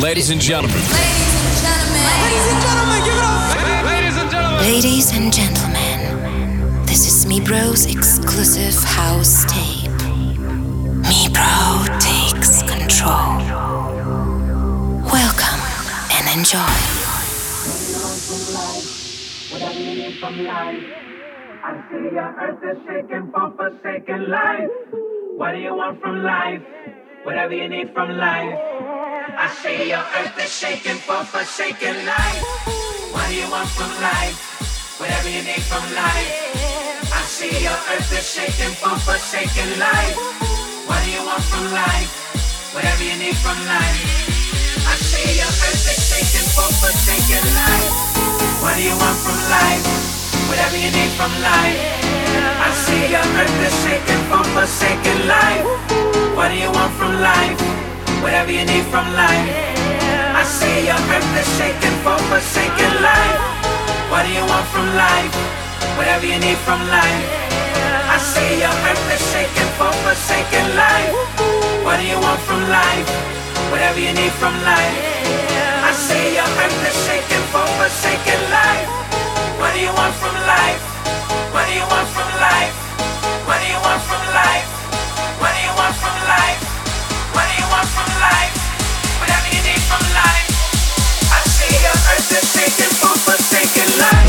Ladies and gentlemen. Ladies and gentlemen. Ladies and gentlemen, give it up. Ladies and gentlemen. Ladies and gentlemen, this is Mibro's exclusive house tape. Me Bro takes control. Welcome and enjoy. Whatever you need from life. I see your earth is shaking from forsaken life. What do you want from life? Whatever you need from life. I see your earth is shaking for forsaken life. What do you want from life? Whatever you need from life. I see your earth is shaking for forsaken life. What do you want from life? Whatever you need from life. I see your earth is shaking for forsaken life. What do you want from life? Whatever you need from life. I see your earth is shaking for forsaken life. What do you want from life? Whatever you need from life. I see your earth is shaking for forsaken life. What do you want from life? Whatever you need from life. I see your earth is shaking for forsaken life. What do you want from life? Whatever you need from life. I see your earth is shaking for forsaken life. What do you want from life? Forsaken life.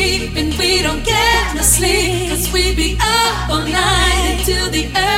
and we don't get no sleep. Cause we be up all night until the end.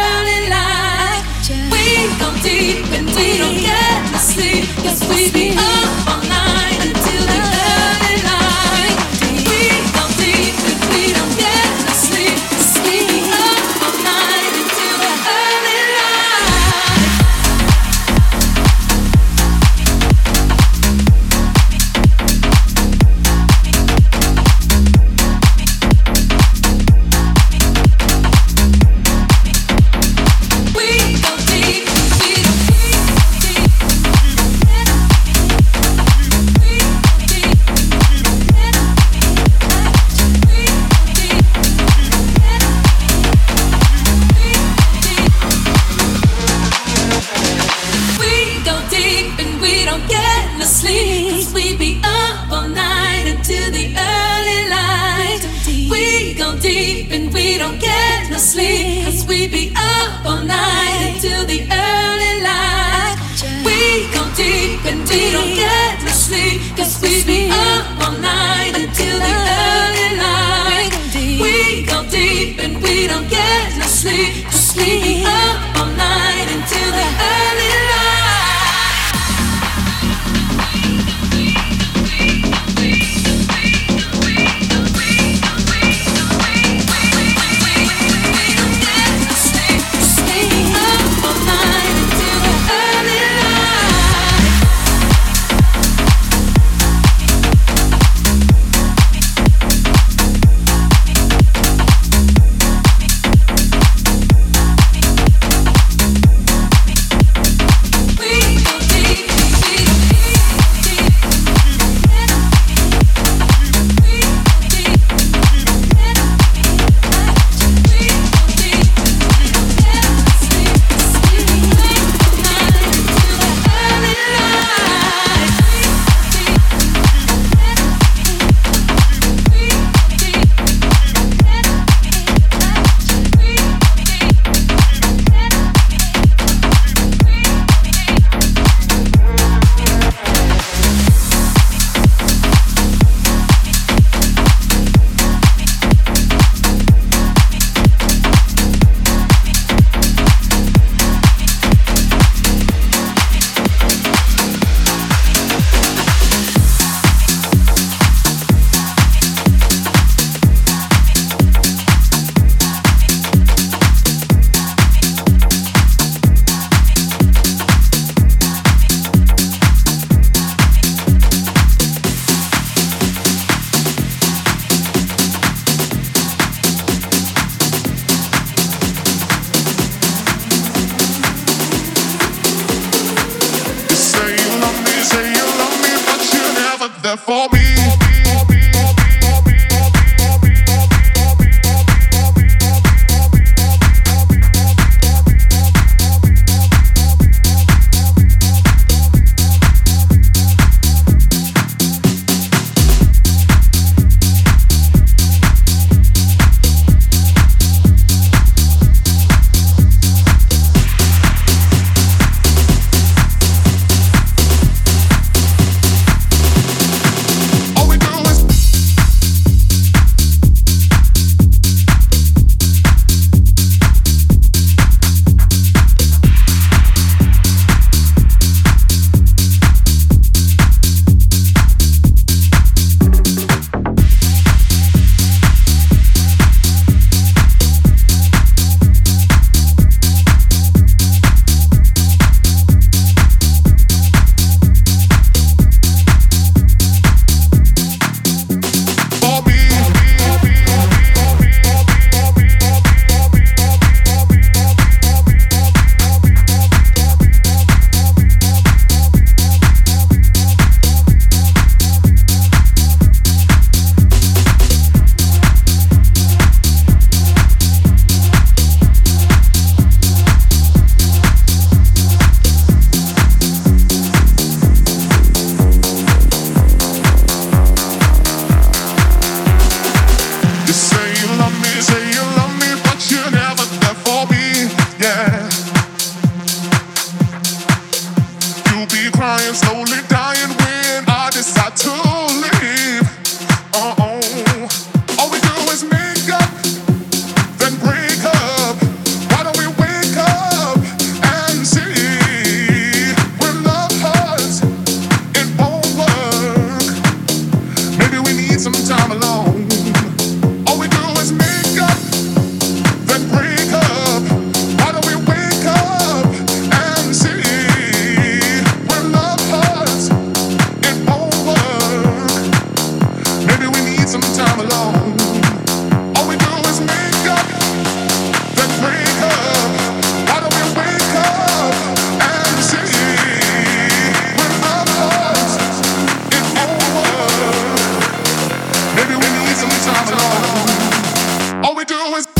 Way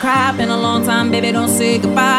cry. Been a long time, baby, don't say goodbye.